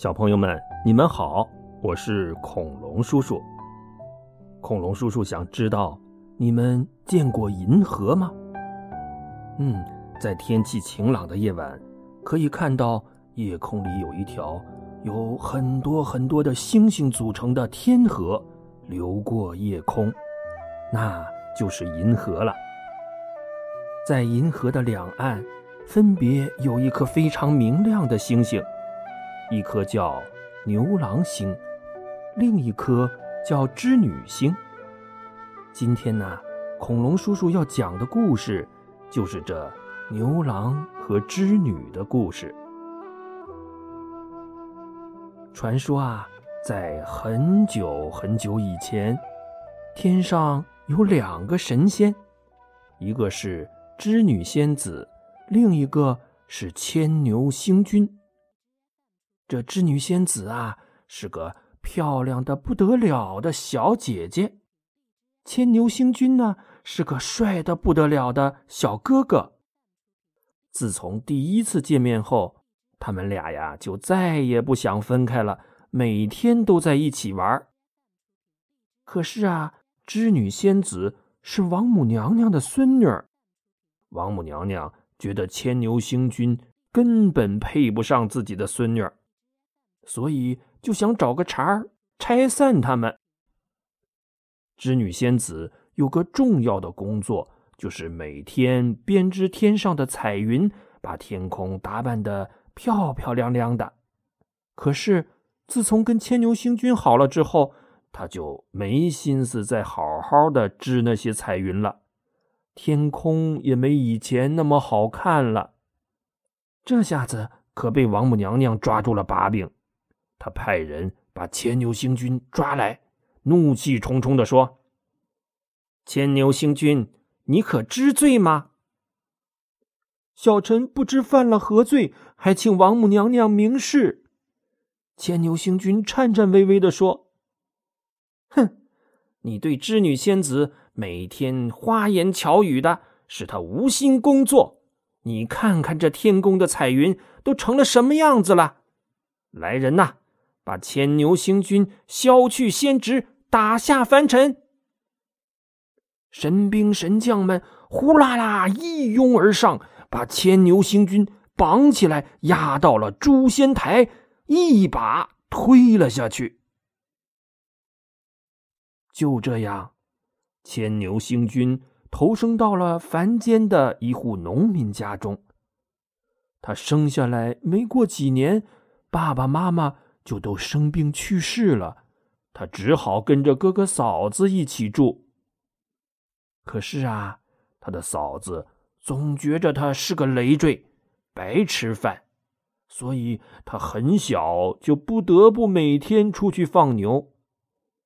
小朋友们，你们好，我是恐龙叔叔。恐龙叔叔想知道，你们见过银河吗？嗯，在天气晴朗的夜晚，可以看到夜空里有一条有很多很多的星星组成的天河流过夜空，那就是银河了。在银河的两岸，分别有一颗非常明亮的星星。一颗叫牛郎星，另一颗叫织女星。今天呢，恐龙叔叔要讲的故事，就是这牛郎和织女的故事。传说啊，在很久很久以前，天上有两个神仙，一个是织女仙子，另一个是牵牛星君。这织女仙子啊，是个漂亮的不得了的小姐姐；牵牛星君呢，是个帅的不得了的小哥哥。自从第一次见面后，他们俩呀就再也不想分开了，每天都在一起玩。可是啊，织女仙子是王母娘娘的孙女儿，王母娘娘觉得牵牛星君根本配不上自己的孙女儿。所以就想找个茬儿拆散他们。织女仙子有个重要的工作，就是每天编织天上的彩云，把天空打扮的漂漂亮亮的。可是自从跟牵牛星君好了之后，她就没心思再好好的织那些彩云了，天空也没以前那么好看了。这下子可被王母娘娘抓住了把柄。他派人把牵牛星君抓来，怒气冲冲的说：“牵牛星君，你可知罪吗？”小臣不知犯了何罪，还请王母娘娘明示。牵牛星君颤颤巍巍的说：“哼，你对织女仙子每天花言巧语的，使她无心工作。你看看这天宫的彩云都成了什么样子了？来人呐！”把牵牛星君削去仙职，打下凡尘。神兵神将们呼啦啦一拥而上，把牵牛星君绑起来，压到了诛仙台，一把推了下去。就这样，牵牛星君投生到了凡间的一户农民家中。他生下来没过几年，爸爸妈妈。就都生病去世了，他只好跟着哥哥嫂子一起住。可是啊，他的嫂子总觉着他是个累赘，白吃饭，所以他很小就不得不每天出去放牛。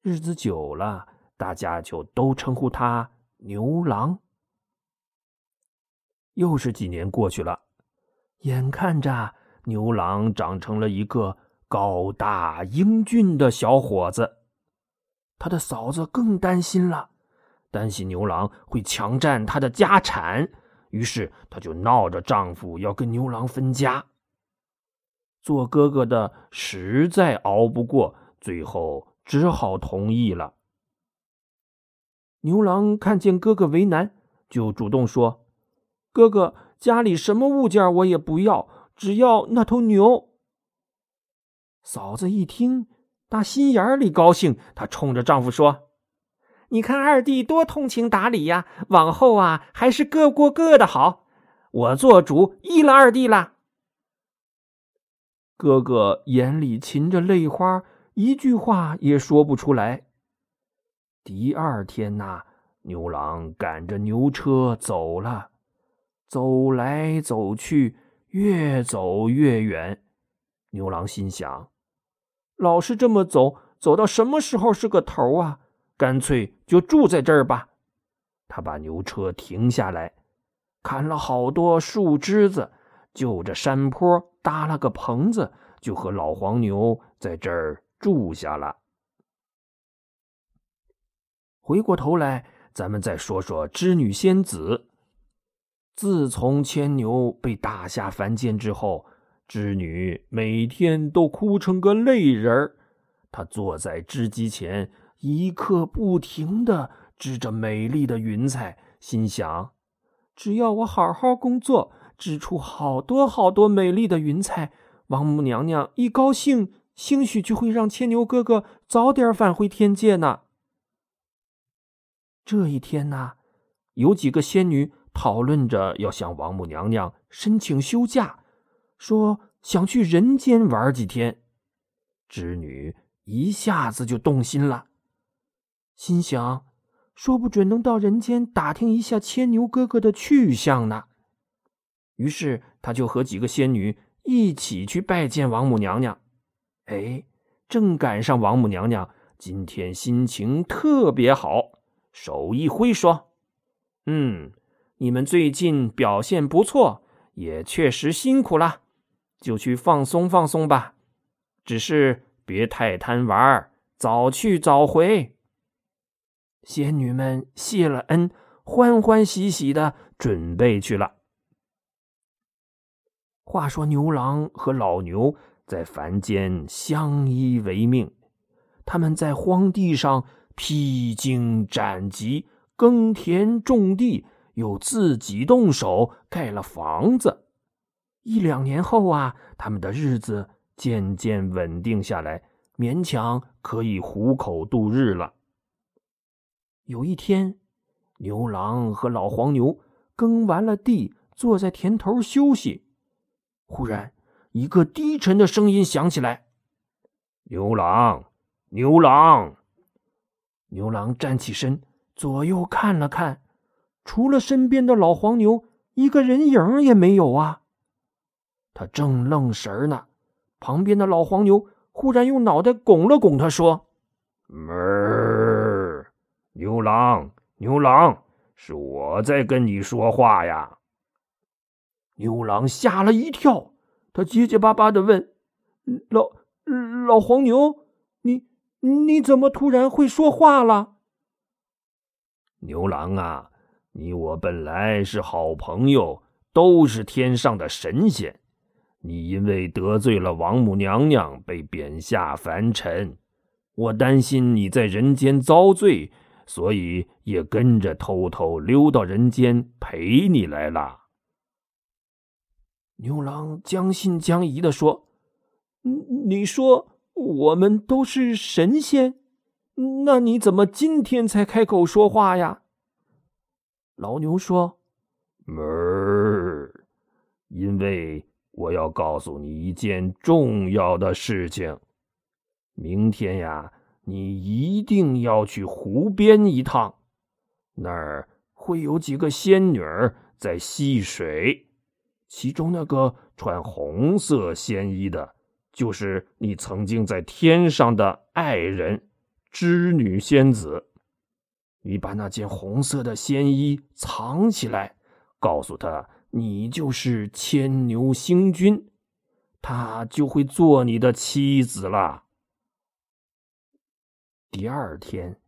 日子久了，大家就都称呼他牛郎。又是几年过去了，眼看着牛郎长成了一个。高大英俊的小伙子，他的嫂子更担心了，担心牛郎会强占他的家产，于是她就闹着丈夫要跟牛郎分家。做哥哥的实在熬不过，最后只好同意了。牛郎看见哥哥为难，就主动说：“哥哥，家里什么物件我也不要，只要那头牛。”嫂子一听，打心眼里高兴，她冲着丈夫说：“你看二弟多通情达理呀，往后啊还是各过各的好。我做主依了二弟了。”哥哥眼里噙着泪花，一句话也说不出来。第二天呐，牛郎赶着牛车走了，走来走去，越走越远。牛郎心想。老是这么走，走到什么时候是个头啊？干脆就住在这儿吧。他把牛车停下来，砍了好多树枝子，就着山坡搭了个棚子，就和老黄牛在这儿住下了。回过头来，咱们再说说织女仙子。自从牵牛被打下凡间之后，织女每天都哭成个泪人儿。她坐在织机前，一刻不停的织着美丽的云彩，心想：只要我好好工作，织出好多好多美丽的云彩，王母娘娘一高兴，兴许就会让牵牛哥哥早点返回天界呢。这一天呢，有几个仙女讨论着要向王母娘娘申请休假，说想去人间玩几天。织女一下子就动心了，心想，说不准能到人间打听一下牵牛哥哥的去向呢。于是，他就和几个仙女一起去拜见王母娘娘。哎，正赶上王母娘娘今天心情特别好。手一挥说：“嗯，你们最近表现不错，也确实辛苦了，就去放松放松吧。只是别太贪玩，早去早回。”仙女们谢了恩，欢欢喜喜的准备去了。话说牛郎和老牛在凡间相依为命，他们在荒地上。披荆斩棘，耕田种地，又自己动手盖了房子。一两年后啊，他们的日子渐渐稳定下来，勉强可以糊口度日了。有一天，牛郎和老黄牛耕完了地，坐在田头休息。忽然，一个低沉的声音响起来：“牛郎，牛郎。”牛郎站起身，左右看了看，除了身边的老黄牛，一个人影也没有啊。他正愣神呢，旁边的老黄牛忽然用脑袋拱了拱他，说：“哞，牛郎，牛郎，是我在跟你说话呀。”牛郎吓了一跳，他结结巴巴的问：“老老黄牛。”你你怎么突然会说话了？牛郎啊，你我本来是好朋友，都是天上的神仙。你因为得罪了王母娘娘，被贬下凡尘。我担心你在人间遭罪，所以也跟着偷偷溜到人间陪你来了。牛郎将信将疑的说：“你说。”我们都是神仙，那你怎么今天才开口说话呀？老牛说：“门儿，因为我要告诉你一件重要的事情。明天呀，你一定要去湖边一趟，那儿会有几个仙女儿在戏水，其中那个穿红色仙衣的。”就是你曾经在天上的爱人，织女仙子。你把那件红色的仙衣藏起来，告诉他你就是牵牛星君，他就会做你的妻子了。第二天，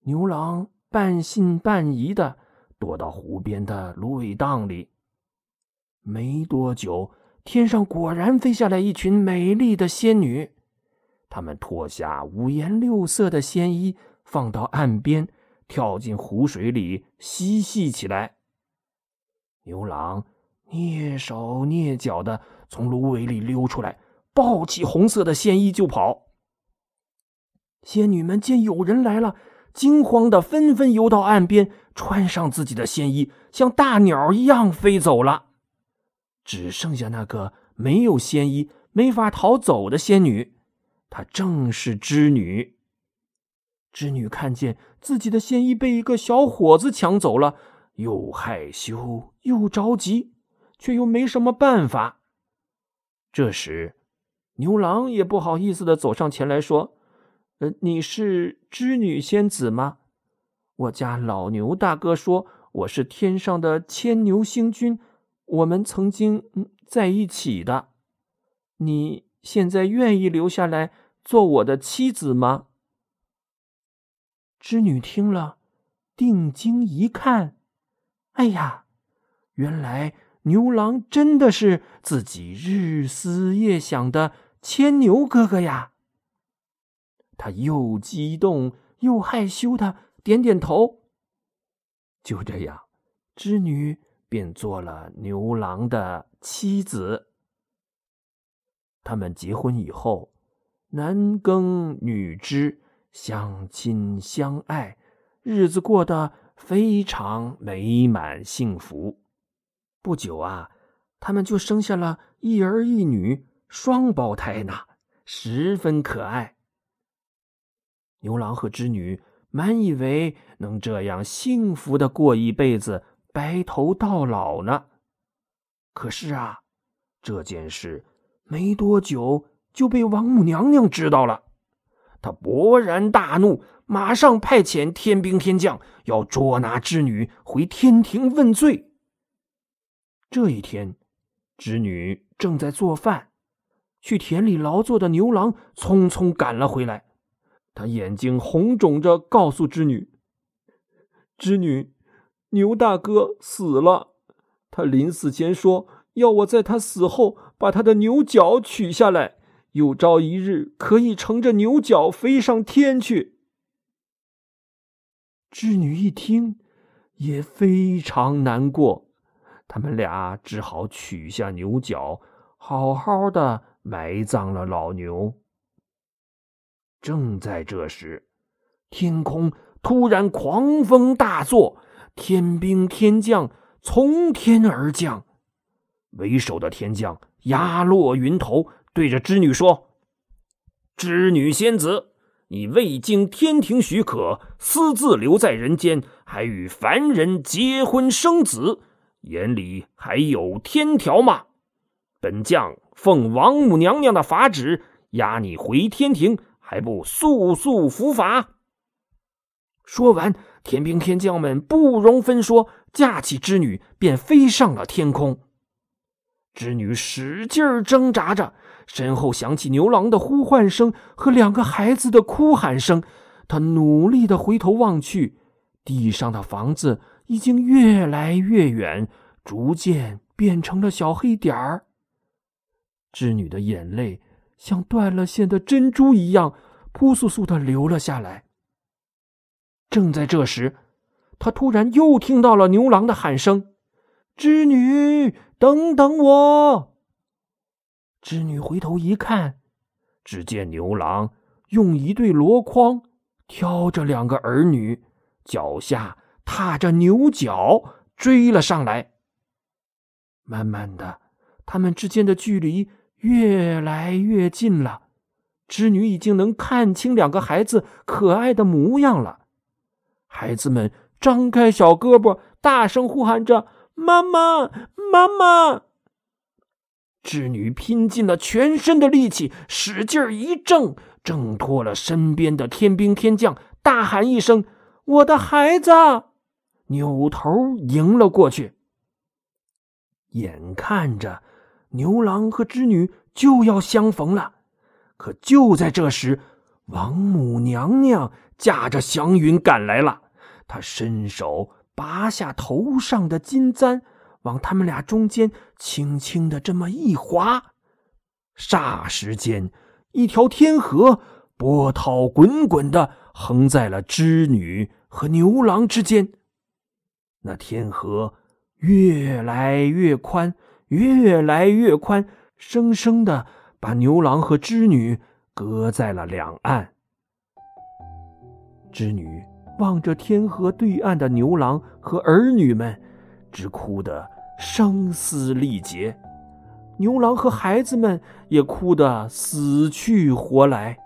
牛郎半信半疑的躲到湖边的芦苇荡里，没多久。天上果然飞下来一群美丽的仙女，她们脱下五颜六色的仙衣，放到岸边，跳进湖水里嬉戏起来。牛郎蹑手蹑脚的从芦苇里溜出来，抱起红色的仙衣就跑。仙女们见有人来了，惊慌的纷纷游到岸边，穿上自己的仙衣，像大鸟一样飞走了。只剩下那个没有仙衣、没法逃走的仙女，她正是织女。织女看见自己的仙衣被一个小伙子抢走了，又害羞又着急，却又没什么办法。这时，牛郎也不好意思的走上前来说：“呃，你是织女仙子吗？我家老牛大哥说我是天上的牵牛星君。”我们曾经在一起的，你现在愿意留下来做我的妻子吗？织女听了，定睛一看，哎呀，原来牛郎真的是自己日思夜想的牵牛哥哥呀！他又激动又害羞的点点头。就这样，织女便做了牛郎的妻子。他们结婚以后，男耕女织，相亲相爱，日子过得非常美满幸福。不久啊，他们就生下了一儿一女双胞胎呢，十分可爱。牛郎和织女满以为能这样幸福的过一辈子，白头到老呢。可是啊，这件事。没多久就被王母娘娘知道了，他勃然大怒，马上派遣天兵天将要捉拿织女回天庭问罪。这一天，织女正在做饭，去田里劳作的牛郎匆匆赶了回来，他眼睛红肿着，告诉织女：“织女，牛大哥死了，他临死前说。”要我在他死后把他的牛角取下来，有朝一日可以乘着牛角飞上天去。织女一听，也非常难过，他们俩只好取下牛角，好好的埋葬了老牛。正在这时，天空突然狂风大作，天兵天将从天而降。为首的天将压落云头，对着织女说：“织女仙子，你未经天庭许可，私自留在人间，还与凡人结婚生子，眼里还有天条吗？本将奉王母娘娘的法旨，押你回天庭，还不速速伏法？”说完，天兵天将们不容分说，架起织女，便飞上了天空。织女使劲挣扎着，身后响起牛郎的呼唤声和两个孩子的哭喊声。他努力的回头望去，地上的房子已经越来越远，逐渐变成了小黑点儿。织女的眼泪像断了线的珍珠一样，扑簌簌的流了下来。正在这时，他突然又听到了牛郎的喊声：“织女！”等等我！织女回头一看，只见牛郎用一对箩筐挑着两个儿女，脚下踏着牛角追了上来。慢慢的，他们之间的距离越来越近了。织女已经能看清两个孩子可爱的模样了。孩子们张开小胳膊，大声呼喊着。妈妈，妈妈！织女拼尽了全身的力气，使劲一挣，挣脱了身边的天兵天将，大喊一声：“我的孩子！”扭头迎了过去。眼看着牛郎和织女就要相逢了，可就在这时，王母娘娘驾着祥云赶来了，她伸手。拔下头上的金簪，往他们俩中间轻轻的这么一划，霎时间，一条天河波涛滚滚的横在了织女和牛郎之间。那天河越来越宽，越来越宽，生生的把牛郎和织女隔在了两岸。织女。望着天河对岸的牛郎和儿女们，直哭得声嘶力竭。牛郎和孩子们也哭得死去活来。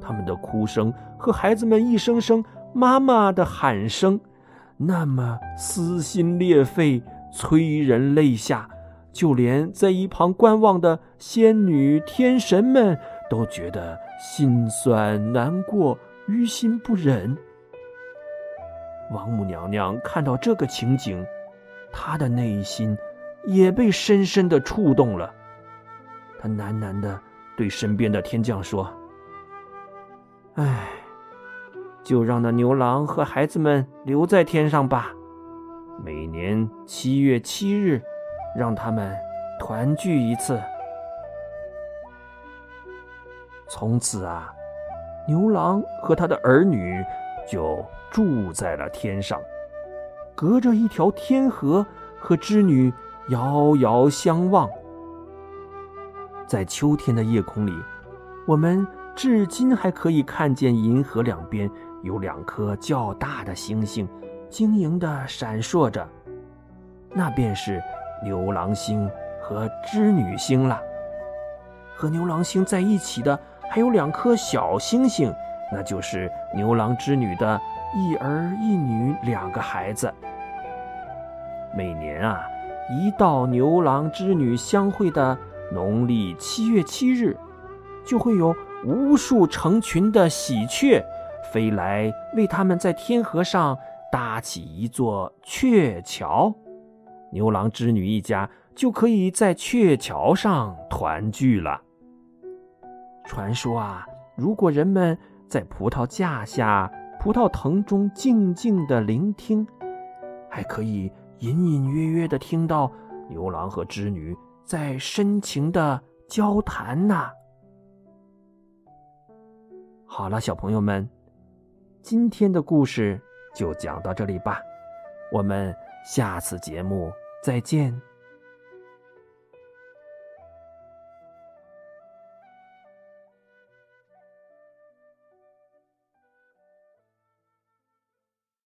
他们的哭声和孩子们一声声“妈妈”的喊声，那么撕心裂肺、催人泪下，就连在一旁观望的仙女、天神们都觉得心酸难过。于心不忍。王母娘娘看到这个情景，他的内心也被深深的触动了。他喃喃的对身边的天将说：“唉，就让那牛郎和孩子们留在天上吧，每年七月七日，让他们团聚一次。从此啊，牛郎和他的儿女就住在了天上，隔着一条天河，和织女遥遥相望。在秋天的夜空里，我们至今还可以看见银河两边有两颗较大的星星，晶莹地闪烁着，那便是牛郎星和织女星了。和牛郎星在一起的。还有两颗小星星，那就是牛郎织女的一儿一女两个孩子。每年啊，一到牛郎织女相会的农历七月七日，就会有无数成群的喜鹊飞来，为他们在天河上搭起一座鹊桥，牛郎织女一家就可以在鹊桥上团聚了。传说啊，如果人们在葡萄架下、葡萄藤中静静的聆听，还可以隐隐约约的听到牛郎和织女在深情的交谈呢。好了，小朋友们，今天的故事就讲到这里吧，我们下次节目再见。